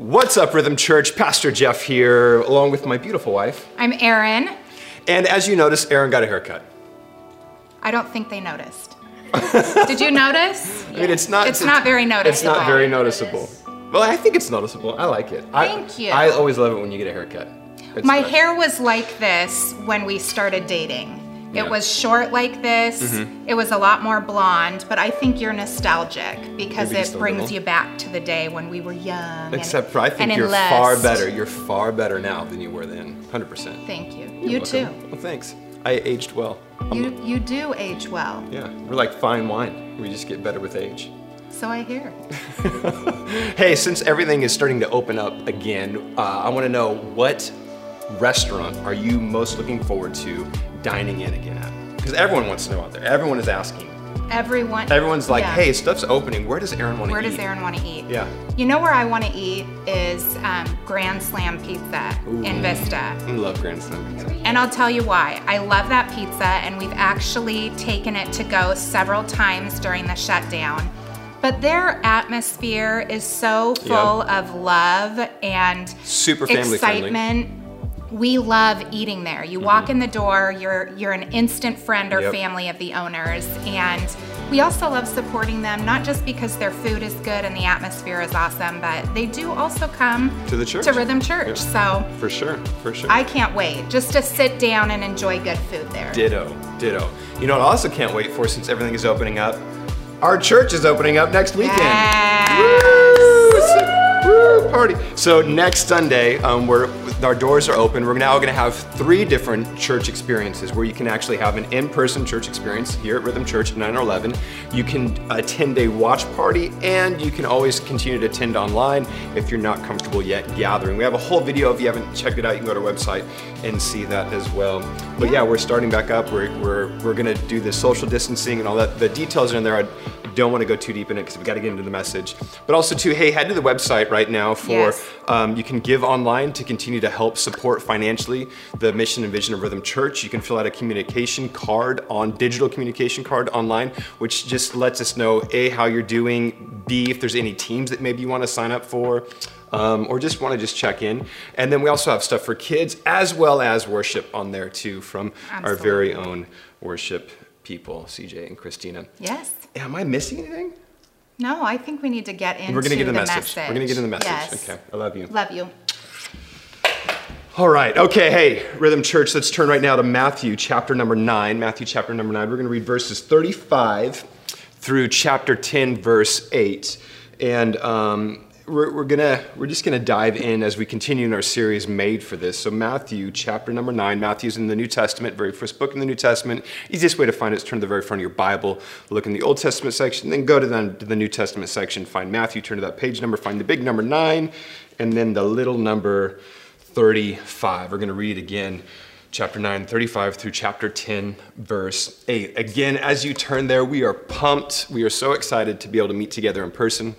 What's up, Rhythm Church? Pastor Jeff here, along with my beautiful wife. I'm Erin. And as you notice, Erin got a haircut. I don't think they noticed. Did you notice? I mean, it's not. It's not very noticeable. It's not very noticeable. Well, I think it's noticeable. I like it. I- Thank you. I always love it when you get a haircut. It's My nice. hair was like this when we started dating. Yeah. It was short like this. Mhm. It was a lot more blonde, but I think you're nostalgic because Maybe it brings little. you back to the day when we were young. Except for I think you're in far better. You're far better now than you were then. 100%. Thank you. You're you welcome. too. Well, thanks. I aged well. I'm- You you do age well. yeah, we're like fine wine. We just get better with age. So I hear. Hey, since everything is starting to open up again, uh, I want to know what restaurant are you most looking forward to dining in again at? Because everyone wants to know out there. Everyone is asking. Everyone. Everyone's like, Yeah. hey, stuff's opening. Where does Erin want to eat? Where does Erin want to eat? Yeah. You know where I want to eat is um, Grand Slam Pizza in Vista. I love Grand Slam pizza. And I'll tell you why. I love that pizza, and we've actually taken it to go several times during the shutdown. But their atmosphere is so full of love and Super family friendly. We love eating there. You walk in the door, you're you're an instant friend or Mm-hmm. Yep. family of the owners, and we also love supporting them not just because their food is good and the atmosphere is awesome, but they do also come To the church. to Rhythm Church. Yep. So For sure, for sure. I can't wait just to sit down and enjoy good food there. Ditto, ditto. You know what I also can't wait for since everything is opening up? Our church is opening up next weekend. Yes. Woo, party. So next Sunday, um, we're, our doors are open. We're now going to have three different church experiences where you can actually have an in-person church experience here at Rhythm Church at 9 or 11. You can attend a watch party, and you can always continue to attend online if you're not comfortable yet gathering. We have a whole video. If you haven't checked it out, you can go to our website and see that as well. But yeah, we're starting back up. We're, we're, we're going to do the social distancing and all that. The details are in there. I don't want to go too deep in it because we got to get into the message. But also, too, hey, head to the website right now for Yes. um, you can give online to continue to help support financially the mission and vision of Rhythm Church. You can fill out a communication card on digital communication card online, which just lets us know a how you're doing, b if there's any teams that maybe you want to sign up for. Um, or just want to just check in. And then we also have stuff for kids as well as worship on there too from our very own worship people, CJ and Christina. Yes. Am I missing anything? No, I think we need to get into We're gonna get in the, the message. We're gonna get in the message. Yes. Okay, I love you. Love you. All right, okay, hey, Rhythm Church, let's turn right now to Matthew chapter number 9. Matthew chapter number 9. We're going to read verses 35 through chapter 10, verse 8. And um, we're, we're, gonna, we're just to dive in as we continue in our series made for this. So, Matthew chapter number 9. Matthew's in the New Testament, very first book in the New Testament. Easiest way to find it is turn to the very front of your Bible, look in the Old Testament section, then go to the, to the New Testament section, find Matthew, turn to that page number, find the big number 9, and then the little number 35. We're to read again chapter 9, 35 through chapter 10, verse 8. Again, as you turn there, we are pumped. We are so excited to be able to meet together in person.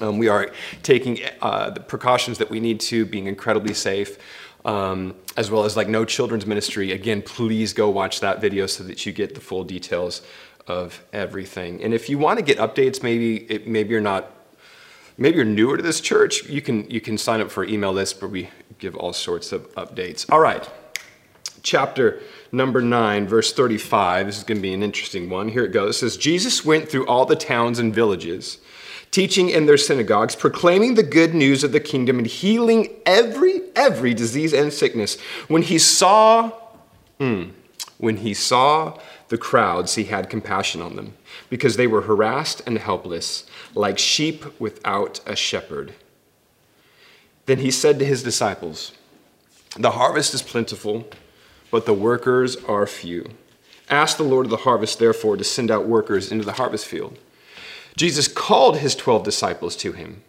Um, we are taking uh, the precautions that we need to, being incredibly safe, um, as well as like no children's ministry. Again, please go watch that video so that you get the full details of everything. And if you want to get updates, maybe it, maybe you're not maybe you're newer to this church, you can you can sign up for email list where we give all sorts of updates. All right. Chapter number 9, verse 35. This is going to be an interesting one. Here it goes. It says Jesus went through all the towns and villages, teaching in their synagogues, proclaiming the good news of the kingdom and healing every every disease and sickness. When he saw hmm, when he saw the crowds, he had compassion on them because they were harassed and helpless, like sheep without a shepherd. Then he said to his disciples, The harvest is plentiful, but the workers are few. Ask the Lord of the harvest, therefore, to send out workers into the harvest field. Jesus called his 12 disciples to him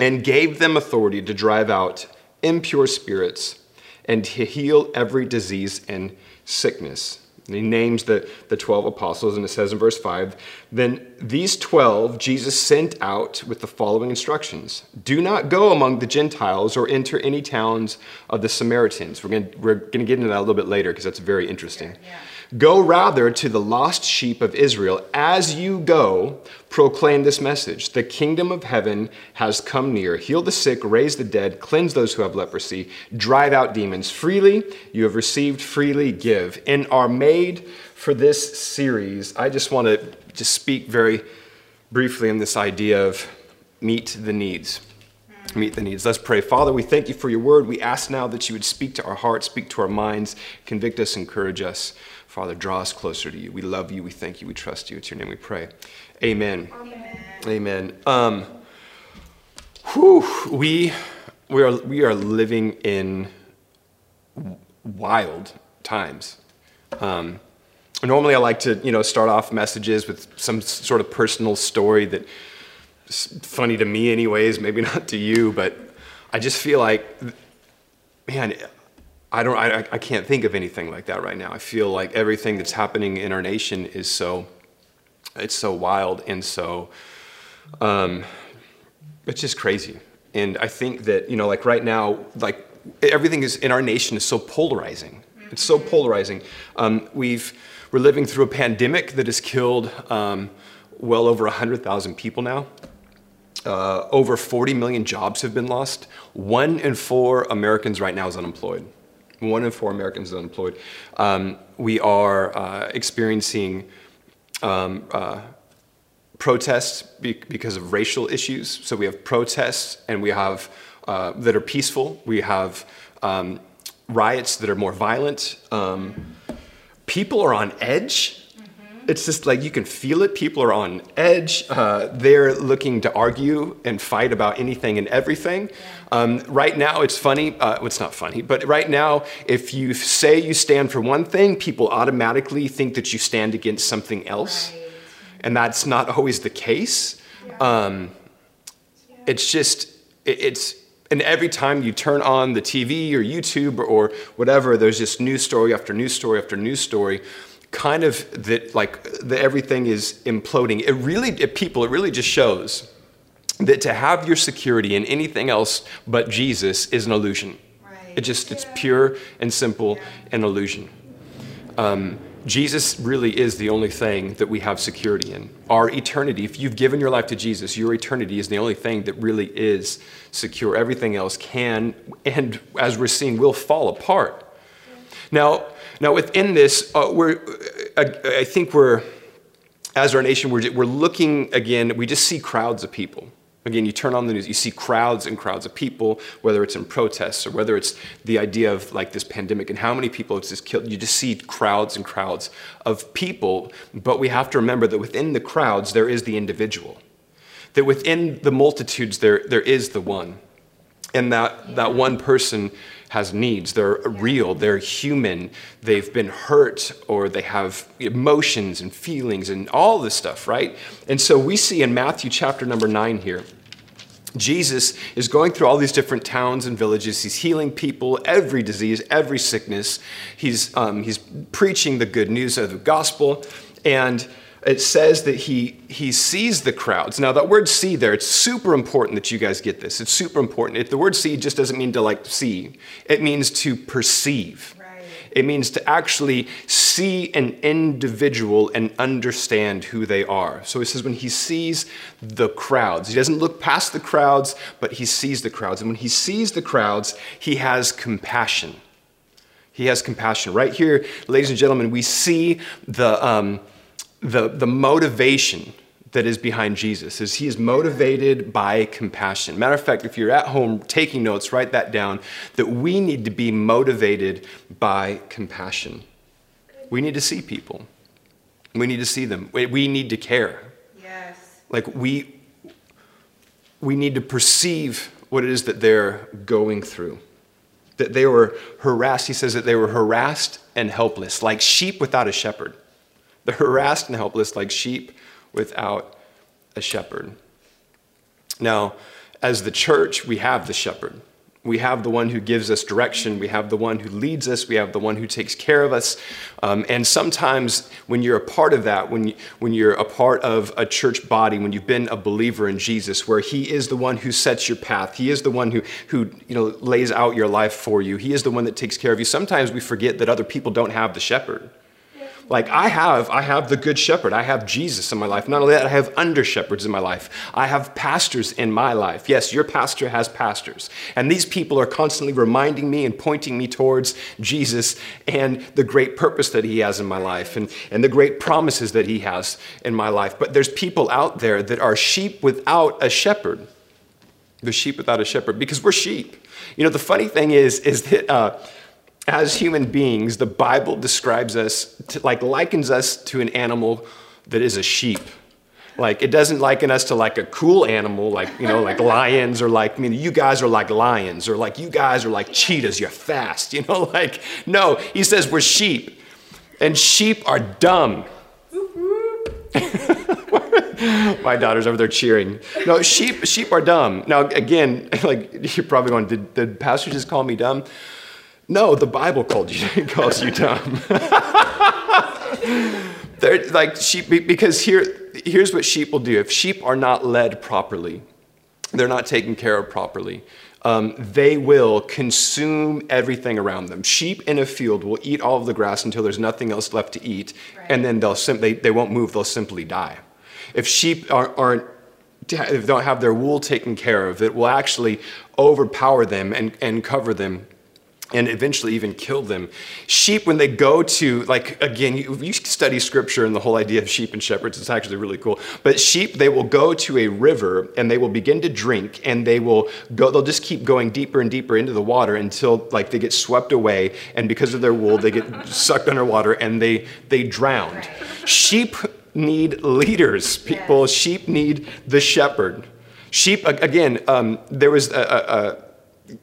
and gave them authority to drive out impure spirits and to heal every disease and sickness. And he names the, the 12 apostles, and it says in verse 5 Then these 12 Jesus sent out with the following instructions Do not go among the Gentiles or enter any towns of the Samaritans. We're going we're going to get into that a little bit later because that's very interesting. Go rather to the lost sheep of Israel. As you go, proclaim this message The kingdom of heaven has come near. Heal the sick, raise the dead, cleanse those who have leprosy, drive out demons. Freely you have received, freely give. In our made for this series, I just want to just speak very briefly on this idea of meet the needs. Meet the needs. Let's pray. Father, we thank you for your word. We ask now that you would speak to our hearts, speak to our minds, convict us, encourage us. Father, draw us closer to you. We love you. We thank you. We trust you. It's your name we pray. Amen. Amen. Amen. Um, whew, we, we, are, we are living in wild times. Um, normally, I like to you know start off messages with some sort of personal story that is funny to me, anyways. Maybe not to you, but I just feel like, man, I don't. I, I can't think of anything like that right now. I feel like everything that's happening in our nation is so, it's so wild and so, um, it's just crazy. And I think that you know, like right now, like everything is in our nation is so polarizing. It's so polarizing. Um, we've we're living through a pandemic that has killed um, well over hundred thousand people now. Uh, over 40 million jobs have been lost. One in four Americans right now is unemployed. One in four Americans is unemployed. Um, we are uh, experiencing um, uh, protests be- because of racial issues. So we have protests, and we have uh, that are peaceful. We have um, riots that are more violent. Um, people are on edge it's just like you can feel it. People are on edge. Uh, they're looking to argue and fight about anything and everything. Um, right now, it's funny. Uh, well, it's not funny, but right now, if you say you stand for one thing, people automatically think that you stand against something else. Right. And that's not always the case. Um, it's just, it, it's, and every time you turn on the TV or YouTube or, or whatever, there's just news story after news story after news story kind of that like that everything is imploding. It really it, people it really just shows that to have your security in anything else but jesus is an illusion. Right. it just it's pure and simple yeah. an illusion. Um, jesus really is the only thing that we have security in. Our eternity if you've given your life to jesus your eternity is the only thing that really is secure. Everything else can and as we're seeing will fall apart. Now now, within this, uh, we're, I, uh, I, think we're, as our nation, we're, we're looking again, we just see crowds of people. Again, you turn on the news, you see crowds and crowds of people, whether it's in protests or whether it's the idea of like this pandemic and how many people it's just killed. You just see crowds and crowds of people, but we have to remember that within the crowds, there is the individual. That within the multitudes, there, there is the one. And that, that one person has needs. They're real, they're human, they've been hurt, or they have emotions and feelings and all this stuff, right? And so we see in Matthew chapter number nine here. Jesus is going through all these different towns and villages. He's healing people, every disease, every sickness. He's, um, he's preaching the good news of the gospel. And it says that he, he sees the crowds. Now, that word see there, it's super important that you guys get this. It's super important. The word see just doesn't mean to like see, it means to perceive. Right. It means to actually see an individual and understand who they are. So he says when he sees the crowds, he doesn't look past the crowds, but he sees the crowds. And when he sees the crowds, he has compassion. He has compassion. Right here, ladies and gentlemen, we see the. Um, the, the motivation that is behind Jesus is he is motivated by compassion. Matter of fact, if you're at home taking notes, write that down that we need to be motivated by compassion. We need to see people. We need to see them. We need to care. Yes. Like we we need to perceive what it is that they're going through. That they were harassed. He says that they were harassed and helpless, like sheep without a shepherd. They're harassed and helpless like sheep without a shepherd. Now, as the church, we have the shepherd. We have the one who gives us direction. We have the one who leads us. We have the one who takes care of us. Um, and sometimes, when you're a part of that, when, you, when you're a part of a church body, when you've been a believer in Jesus, where He is the one who sets your path, He is the one who, who you know, lays out your life for you, He is the one that takes care of you, sometimes we forget that other people don't have the shepherd Like I have, I have the good shepherd. I have Jesus in my life. Not only that, I have under shepherds in my life. I have pastors in my life. Yes, your pastor has pastors. And these people are constantly reminding me and pointing me towards Jesus and the great purpose that he has in my life and, and the great promises that he has in my life. But there's people out there that are sheep without a shepherd. The sheep without a shepherd, because we're sheep. You know, the funny thing is, is that uh, as human beings, the Bible describes us, to, like likens us to an animal that is a sheep. Like it doesn't liken us to like a cool animal, like you know, like lions or like I mean, you guys are like lions or like you guys are like cheetahs. You're fast, you know. Like no, he says we're sheep, and sheep are dumb. My daughter's over there cheering. No, sheep sheep are dumb. Now again, like you're probably going, did the pastor just call me dumb? No, the Bible called you calls you dumb. They're like sheep because here here's what sheep will do. If sheep are not led properly, they're not taken care of properly. Um, they will consume everything around them. Sheep in a field will eat all of the grass until there's nothing else left to eat, right. and then they'll simply they won't move. They'll simply die. If sheep aren't, aren't if don't have their wool taken care of, it will actually overpower them and, and cover them and eventually even kill them. Sheep, when they go to, like, again, you, you, study scripture and the whole idea of sheep and shepherds, it's actually really cool. But sheep, they will go to a river and they will begin to drink and they will go, they'll just keep going deeper and deeper into the water until, like, they get swept away and because of their wool, they get sucked underwater and they, they drowned. Sheep need leaders, people. Sheep need the shepherd. Sheep, again, um, there was a, a, a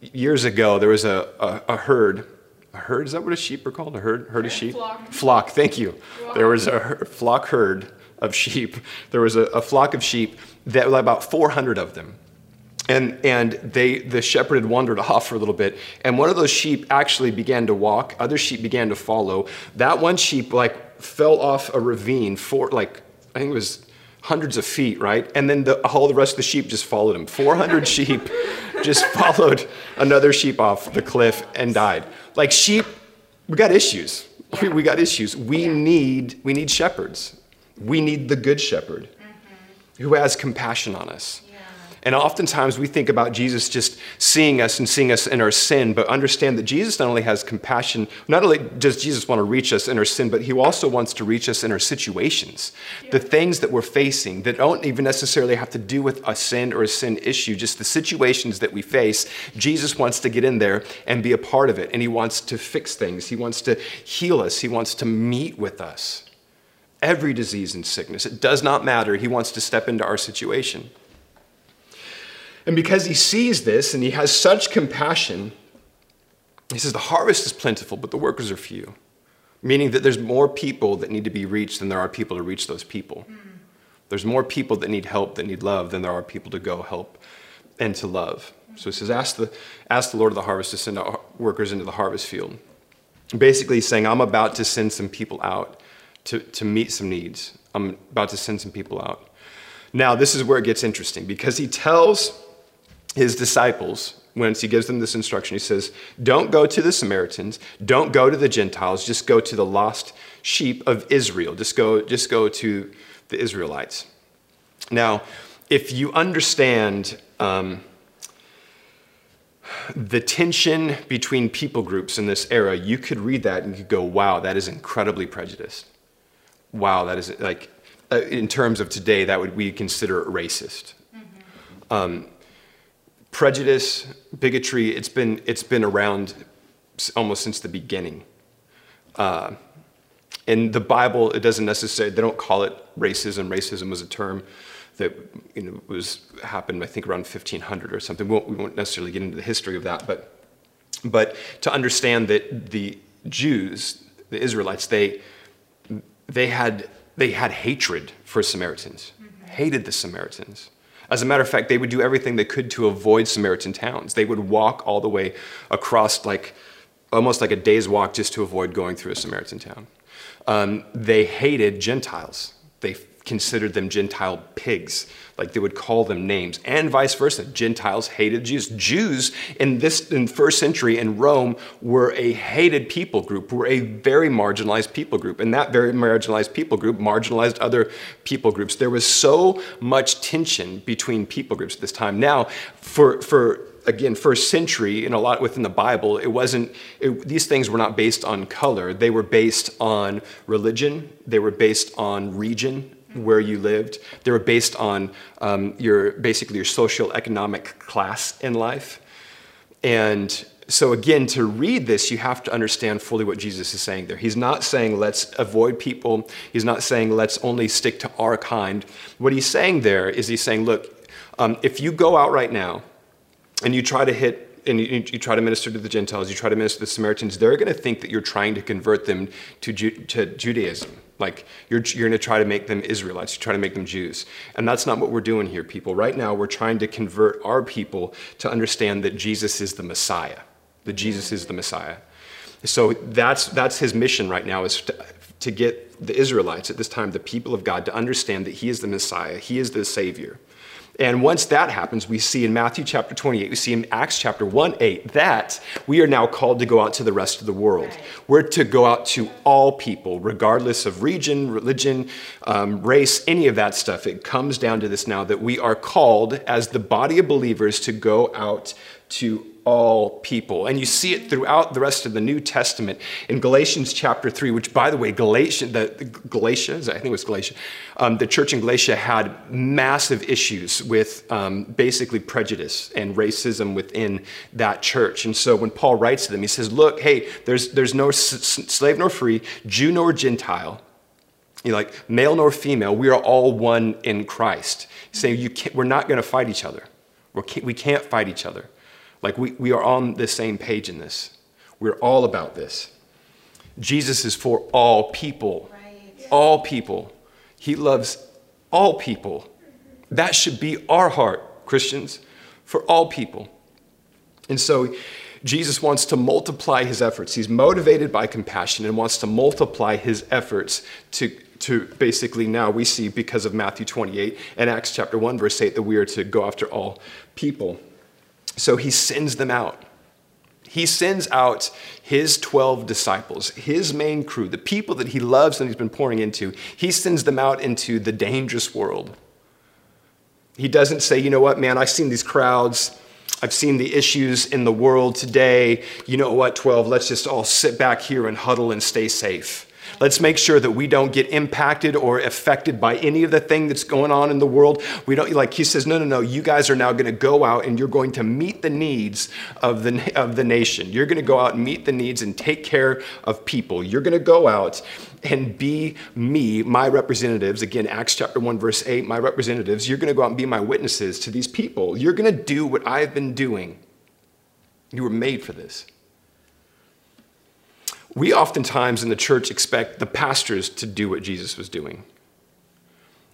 years ago, there was a, a, a, herd. A herd, is that what a sheep are called? A herd, herd of sheep? Flock. Flock, thank you. Flock. There was a flock herd of sheep. There was a, a flock of sheep, that was about 400 of them. And, and they, the shepherd had wandered off for a little bit. And one of those sheep actually began to walk. Other sheep began to follow. That one sheep, like, fell off a ravine for, like, I think it was hundreds of feet, right? And then the, all the rest of the sheep just followed him. 400 sheep just followed another sheep off the cliff and died. Like sheep, we got issues. We, we got issues. We need, we need shepherds. We need the good shepherd mm-hmm. who has compassion on us. And oftentimes we think about Jesus just seeing us and seeing us in our sin, but understand that Jesus not only has compassion, not only does Jesus want to reach us in our sin, but he also wants to reach us in our situations. The things that we're facing that don't even necessarily have to do with a sin or a sin issue, just the situations that we face. Jesus wants to get in there and be a part of it, and he wants to fix things. He wants to heal us, he wants to meet with us. Every disease and sickness, it does not matter. He wants to step into our situation. And because he sees this and he has such compassion, he says, The harvest is plentiful, but the workers are few. Meaning that there's more people that need to be reached than there are people to reach those people. Mm. There's more people that need help, that need love, than there are people to go help and to love. So he says, ask the, ask the Lord of the harvest to send out workers into the harvest field. Basically, he's saying, I'm about to send some people out to, to meet some needs. I'm about to send some people out. Now, this is where it gets interesting because he tells his disciples, once he gives them this instruction, he says, Don't go to the Samaritans, don't go to the Gentiles, just go to the lost sheep of Israel. Just go, just go to the Israelites. Now, if you understand um, the tension between people groups in this era, you could read that and you could go, wow, that is incredibly prejudiced. Wow, that is like, uh, in terms of today, that would we consider racist. Mm-hmm. Um, prejudice, bigotry, it's been, it's been around almost since the beginning. Uh, in the Bible, it doesn't necessarily, they don't call it racism. Racism was a term that you know, was happened, I think, around 1500 or something. We won't, we won't necessarily get into the history of that, but, but to understand that the Jews, the Israelites, they, they, had, they had hatred for Samaritans, mm-hmm. hated the Samaritans. As a matter of fact, they would do everything they could to avoid Samaritan towns. They would walk all the way across, like almost like a day's walk, just to avoid going through a Samaritan town. Um, they hated Gentiles. They considered them Gentile pigs. Like they would call them names, and vice versa. Gentiles hated Jews. Jews in this in first century in Rome were a hated people group, were a very marginalized people group, and that very marginalized people group marginalized other people groups. There was so much tension between people groups at this time. Now, for for again first century and a lot within the bible it wasn't it, these things were not based on color they were based on religion they were based on region where you lived. They were based on um, your basically your social economic class in life. And so again, to read this, you have to understand fully what Jesus is saying there. He's not saying let's avoid people. He's not saying let's only stick to our kind. What he's saying there is he's saying, look, um, if you go out right now and you try to hit and you, you, try to minister to the Gentiles, you try to minister to the Samaritans, they're going to think that you're trying to convert them to, Ju- to Judaism. Like you're, you're going to try to make them Israelites, you try to make them Jews. And that's not what we're doing here, people. Right now, we're trying to convert our people to understand that Jesus is the Messiah, that Jesus is the Messiah. So that's, that's his mission right now is to, to get the Israelites at this time, the people of God, to understand that he is the Messiah, he is the Savior. And once that happens, we see in Matthew chapter 28, we see in Acts chapter 1 8 that we are now called to go out to the rest of the world. We're to go out to all people, regardless of region, religion, um, race, any of that stuff. It comes down to this now that we are called as the body of believers to go out to all people. And you see it throughout the rest of the New Testament in Galatians chapter 3, which, by the way, Galatia, the, the Galatia, I think it was Galatia, um, the church in Galatia had massive issues with um, basically prejudice and racism within that church. And so when Paul writes to them, he says, Look, hey, there's, there's no slave nor free, Jew nor Gentile. You know, like male nor female, we are all one in Christ. Saying can't, we're not going to fight each other. We're, we can't fight each other. Like we, we are on the same page in this. We're all about this. Jesus is for all people. Right. All people. He loves all people. That should be our heart, Christians, for all people. And so Jesus wants to multiply his efforts. He's motivated by compassion and wants to multiply his efforts to, to basically now we see because of Matthew 28 and Acts chapter 1, verse 8, that we are to go after all people. So he sends them out. He sends out his 12 disciples, his main crew, the people that he loves and he's been pouring into. He sends them out into the dangerous world. He doesn't say, you know what, man, I've seen these crowds. I've seen the issues in the world today. You know what, 12, let's just all sit back here and huddle and stay safe. Let's make sure that we don't get impacted or affected by any of the thing that's going on in the world. We don't like he says, no, no, no. You guys are now going to go out and you're going to meet the needs of the of the nation. You're going to go out and meet the needs and take care of people. You're going to go out and be me, my representatives. Again, Acts chapter 1, verse 8, my representatives. You're going to go out and be my witnesses to these people. You're going to do what I've been doing. You were made for this. We oftentimes in the church expect the pastors to do what Jesus was doing.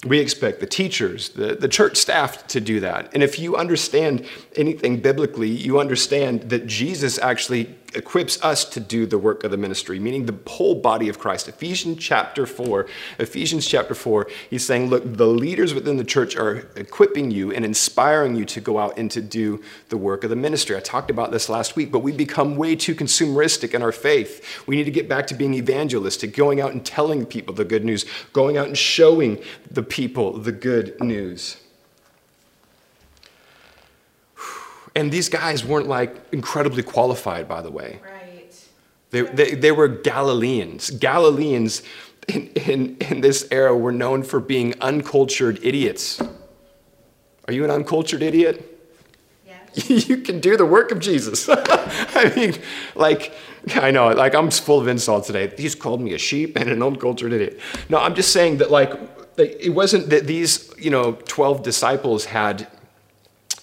We expect the teachers, the, the church staff to do that. And if you understand anything biblically, you understand that Jesus actually equips us to do the work of the ministry, meaning the whole body of Christ. Ephesians chapter 4, Ephesians chapter 4, he's saying, look, the leaders within the church are equipping you and inspiring you to go out and to do the work of the ministry. I talked about this last week, but we become way too consumeristic in our faith. We need to get back to being evangelistic, going out and telling people the good news, going out and showing the people the good news. And these guys weren't like incredibly qualified, by the way. Right. They, they, they were Galileans. Galileans in, in, in this era were known for being uncultured idiots. Are you an uncultured idiot? Yes. you can do the work of Jesus. I mean, like, I know, like, I'm full of insults today. He's called me a sheep and an uncultured idiot. No, I'm just saying that, like, it wasn't that these, you know, 12 disciples had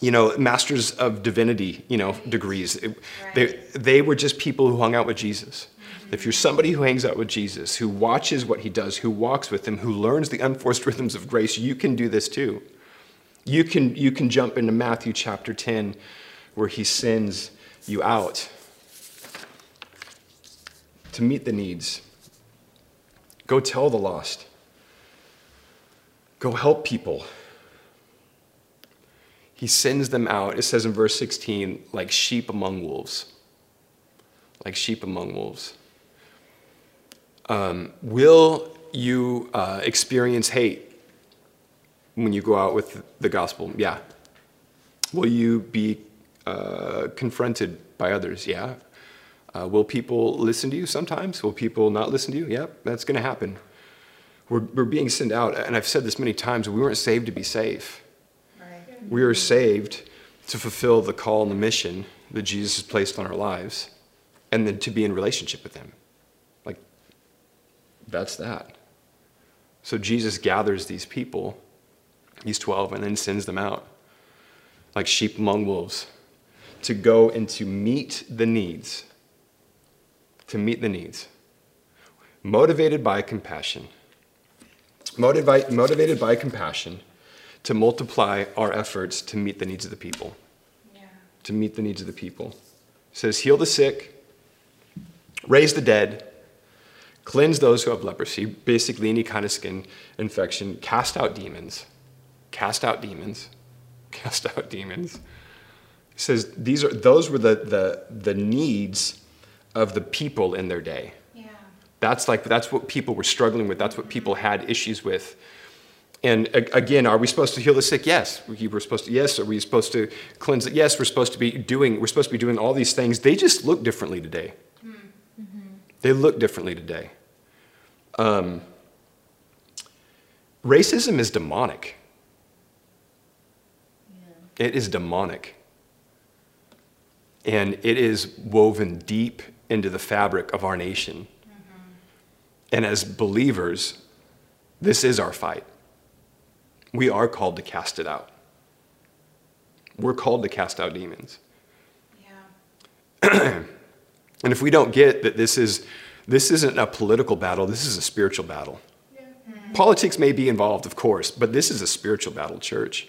you know, masters of divinity, you know, degrees. It, right. They, they were just people who hung out with Jesus. Mm-hmm. If you're somebody who hangs out with Jesus, who watches what he does, who walks with him, who learns the unforced rhythms of grace, you can do this too. You can, you can jump into Matthew chapter 10 where he sends you out to meet the needs. Go tell the lost. Go help people. He sends them out, it says in verse 16, like sheep among wolves. Like sheep among wolves. Um, will you uh, experience hate when you go out with the gospel? Yeah. Will you be uh, confronted by others? Yeah. Uh, will people listen to you sometimes? Will people not listen to you? Yeah, that's going to happen. We're, we're being sent out, and I've said this many times we weren't saved to be safe. We are saved to fulfill the call and the mission that Jesus has placed on our lives, and then to be in relationship with Him. Like, that's that. So Jesus gathers these people, these 12, and then sends them out like sheep among wolves to go and to meet the needs. To meet the needs. Motivated by compassion motivated, motivated by compassion to multiply our efforts to meet the needs of the people. Yeah. To meet the needs of the people. It says, heal the sick, raise the dead, cleanse those who have leprosy, basically any kind of skin infection, cast out demons, cast out demons, cast out demons. It says these are those were the, the, the needs of the people in their day. Yeah. That's like that's what people were struggling with. That's what people mm-hmm. had issues with. And again, are we supposed to heal the sick? Yes. We're supposed to. Yes. Are we supposed to cleanse it? Yes. We're supposed to be doing. We're supposed to be doing all these things. They just look differently today. Mm-hmm. They look differently today. Um, racism is demonic. Yeah. It is demonic. And it is woven deep into the fabric of our nation. And as believers, this is our fight. We are called to cast it out. We're called to cast out demons. Yeah. and if we don't get that this is this isn't a political battle, this is a spiritual battle. Yeah. Mm-hmm. Politics may be involved, of course, but this is a spiritual battle, church.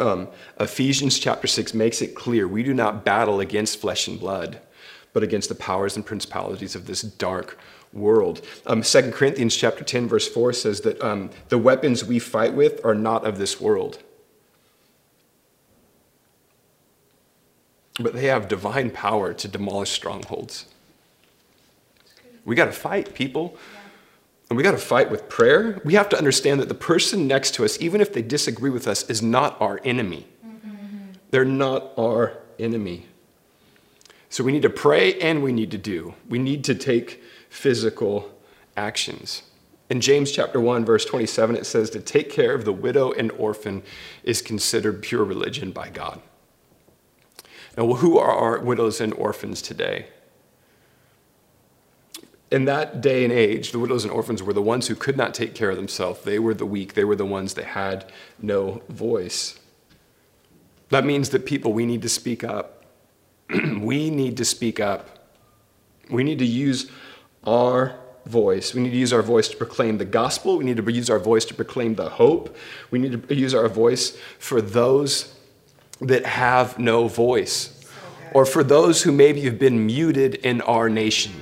Um, Ephesians chapter 6 makes it clear we do not battle against flesh and blood, but against the powers and principalities of this dark world. Um, 2 Corinthians chapter 10, verse 4 says that um, the weapons we fight with are not of this world. But they have divine power to demolish strongholds. We got to fight, people. And we got to fight with prayer. We have to understand that the person next to us, even if they disagree with us, is not our enemy. Mm-hmm. They're not our enemy. So we need to pray and we need to do. We need to take physical actions. In James chapter 1 verse 27 it says to take care of the widow and orphan is considered pure religion by God. Now who are our widows and orphans today? In that day and age, the widows and orphans were the ones who could not take care of themselves. They were the weak. They were the ones that had no voice. That means that people, we need to speak up. we need to speak up. We need to use our voice. We need to use our voice to proclaim the gospel. We need to use our voice to proclaim the hope. We need to use our voice for those that have no voice or for those who maybe have been muted in our nation.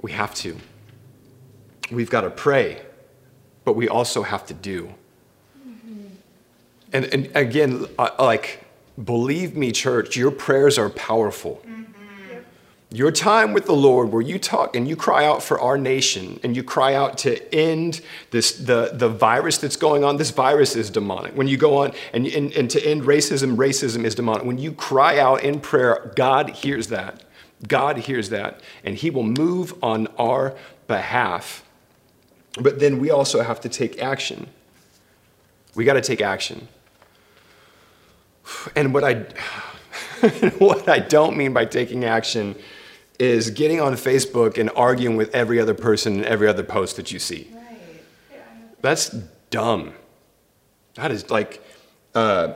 We have to. We've got to pray, but we also have to do. And, and again, like, believe me, church, your prayers are powerful your time with the Lord, where you talk and you cry out for our nation and you cry out to end this, the, the virus that's going on, this virus is demonic. When you go on and, and, and to end racism, racism is demonic. When you cry out in prayer, God hears that. God hears that, and He will move on our behalf. But then we also have to take action. We got to take action. And what I, what I don't mean by taking action is getting on Facebook and arguing with every other person and every other post that you see. Right. Yeah. That's dumb. That is like, uh,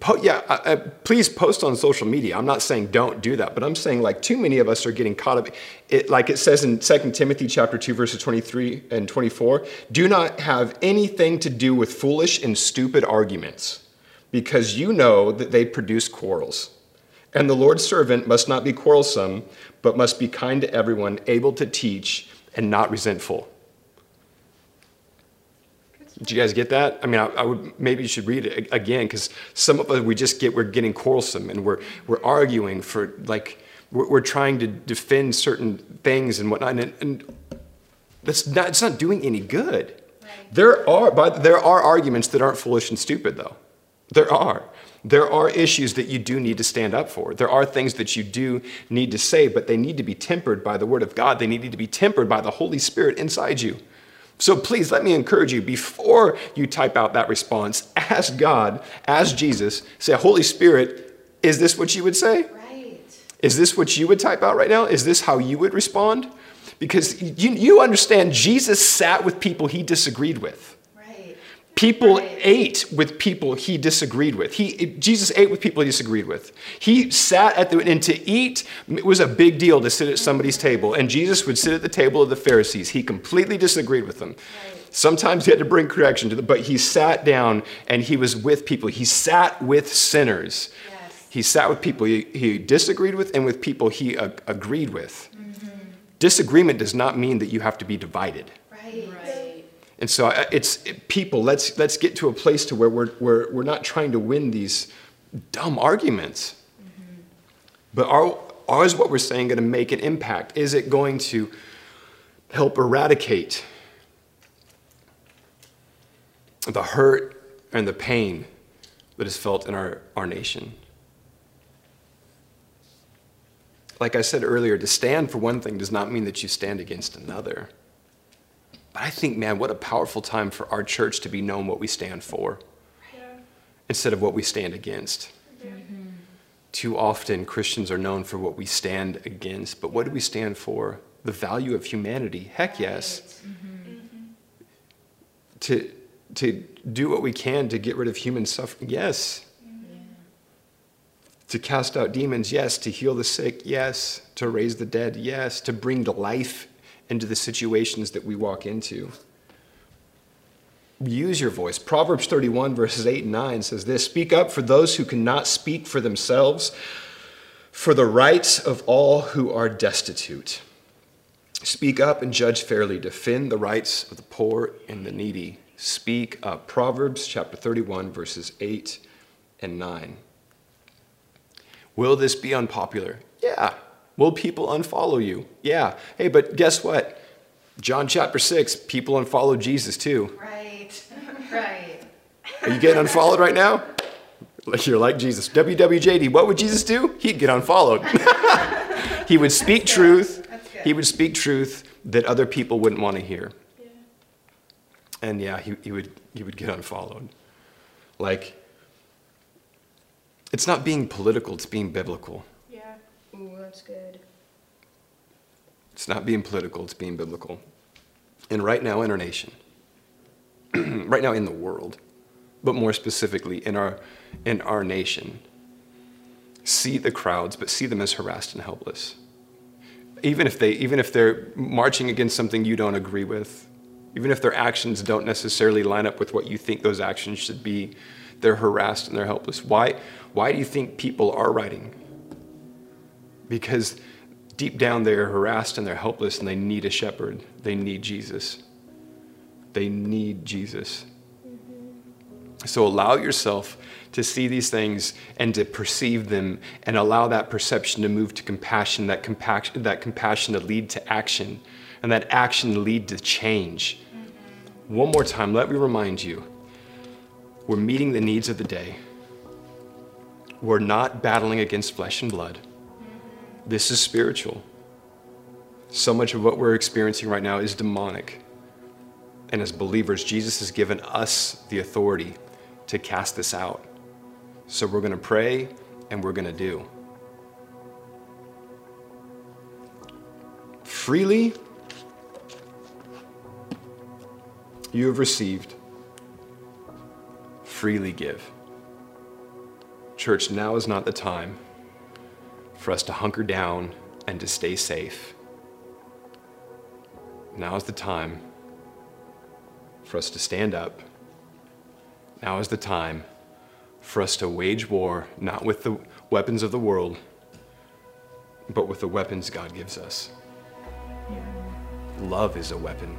po- yeah, uh, uh, please post on social media. I'm not saying don't do that, but I'm saying like too many of us are getting caught up. It, like it says in 2 Timothy chapter 2, verses 23 and 24, do not have anything to do with foolish and stupid arguments because you know that they produce quarrels. And the Lord's servant must not be quarrelsome, but must be kind to everyone, able to teach, and not resentful. Did you guys get that? I mean, I, I would maybe you should read it again because some of us we just get we're getting quarrelsome and we're we're arguing for like we're, we're trying to defend certain things and whatnot, and, and that's not it's not doing any good. Right. There are but there are arguments that aren't foolish and stupid though. There are. There are issues that you do need to stand up for. There are things that you do need to say, but they need to be tempered by the Word of God. They need to be tempered by the Holy Spirit inside you. So please let me encourage you before you type out that response, ask God, ask Jesus, say, Holy Spirit, is this what you would say? Right. Is this what you would type out right now? Is this how you would respond? Because you, you understand Jesus sat with people he disagreed with. People ate with people he disagreed with. He, Jesus ate with people he disagreed with. He sat at the, and to eat it was a big deal to sit at somebody's table. And Jesus would sit at the table of the Pharisees. He completely disagreed with them. Sometimes he had to bring correction to them, but he sat down and he was with people. He sat with sinners. Yes. He sat with people he, he, disagreed with and with people he uh, agreed with. Mm-hmm. Disagreement does not mean that you have to be divided. Right. right. And so it's it, people, let's, let's get to a place to where we're, we're, we're not trying to win these dumb arguments. Mm-hmm. But are, are is what we're saying going to make an impact? Is it going to help eradicate the hurt and the pain that is felt in our, our nation? Like I said earlier, to stand for one thing does not mean that you stand against another. But I think, man, what a powerful time for our church to be known what we stand for yeah. instead of what we stand against. Mm-hmm. Too often, Christians are known for what we stand against, but what do we stand for? The value of humanity. Heck yes. Mm-hmm. To, to do what we can to get rid of human suffering. Yes. To cast out demons, yes. To heal the sick, yes. To raise the dead, yes. To bring to life into the situations that we walk into. Use your voice. Proverbs 31, verses 8 and 9 says this Speak up for those who cannot speak for themselves, for the rights of all who are destitute. Speak up and judge fairly. Defend the rights of the poor and the needy. Speak up. Proverbs chapter 31, verses 8 and 9. Will this be unpopular? Yeah, Will people unfollow you? Yeah. Hey, but guess what? John chapter 6, people unfollow Jesus too. Right, right. Are you getting unfollowed right now? Like you're like Jesus. WWJD, what would Jesus do? He'd get unfollowed. he would speak That's truth. He would speak truth that other people wouldn't want to hear. Yeah. And yeah, he, he, would, he would get unfollowed. Like, it's not being political, it's being biblical. Ooh, that's good. It's not being political, it's being biblical. And right now in our nation, right now in the world, but more specifically in our, in our nation, see the crowds, but see them as harassed and helpless. Even if, they, even if they're marching against something you don't agree with, even if their actions don't necessarily line up with what you think those actions should be, they're harassed and they're helpless. Why, why do you think people are writing because deep down they're harassed and they're helpless and they need a shepherd. They need Jesus. They need Jesus. So allow yourself to see these things and to perceive them and allow that perception to move to compassion, that compassion, that compassion to lead to action, and that action to lead to change. One more time, let me remind you we're meeting the needs of the day. We're not battling against flesh and blood. This is spiritual. So much of what we're experiencing right now is demonic. And as believers, Jesus has given us the authority to cast this out. So we're going to pray and we're going to do. Freely you have received, freely give. Church, now is not the time for us to hunker down and to stay safe. Now is the time for us to stand up. Now is the time for us to wage war, not with the weapons of the world, but with the weapons God gives us. Love is a weapon.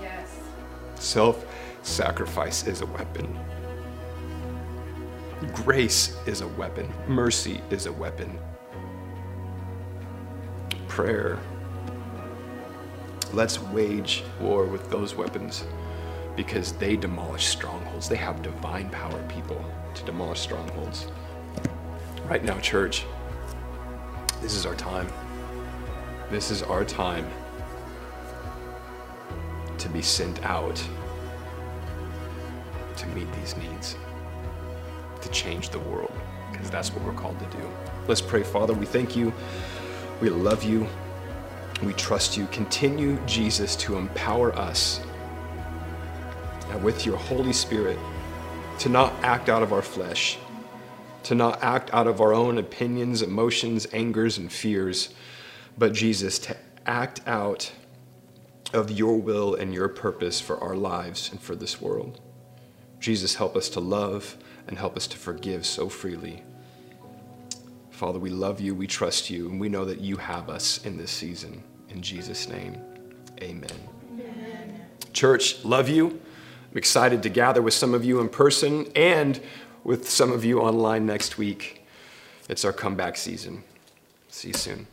Yes. Self sacrifice is a weapon. Grace is a weapon. Mercy is a weapon. Prayer. Let's wage war with those weapons because they demolish strongholds. They have divine power, people, to demolish strongholds. Right now, church, this is our time. This is our time to be sent out to meet these needs, to change the world, because that's what we're called to do. Let's pray, Father. We thank you. We love you. We trust you. Continue, Jesus, to empower us and with your Holy Spirit to not act out of our flesh, to not act out of our own opinions, emotions, angers, and fears, but Jesus, to act out of your will and your purpose for our lives and for this world. Jesus, help us to love and help us to forgive so freely. Father, we love you, we trust you, and we know that you have us in this season. In Jesus' name, amen. amen. Church, love you. I'm excited to gather with some of you in person and with some of you online next week. It's our comeback season. See you soon.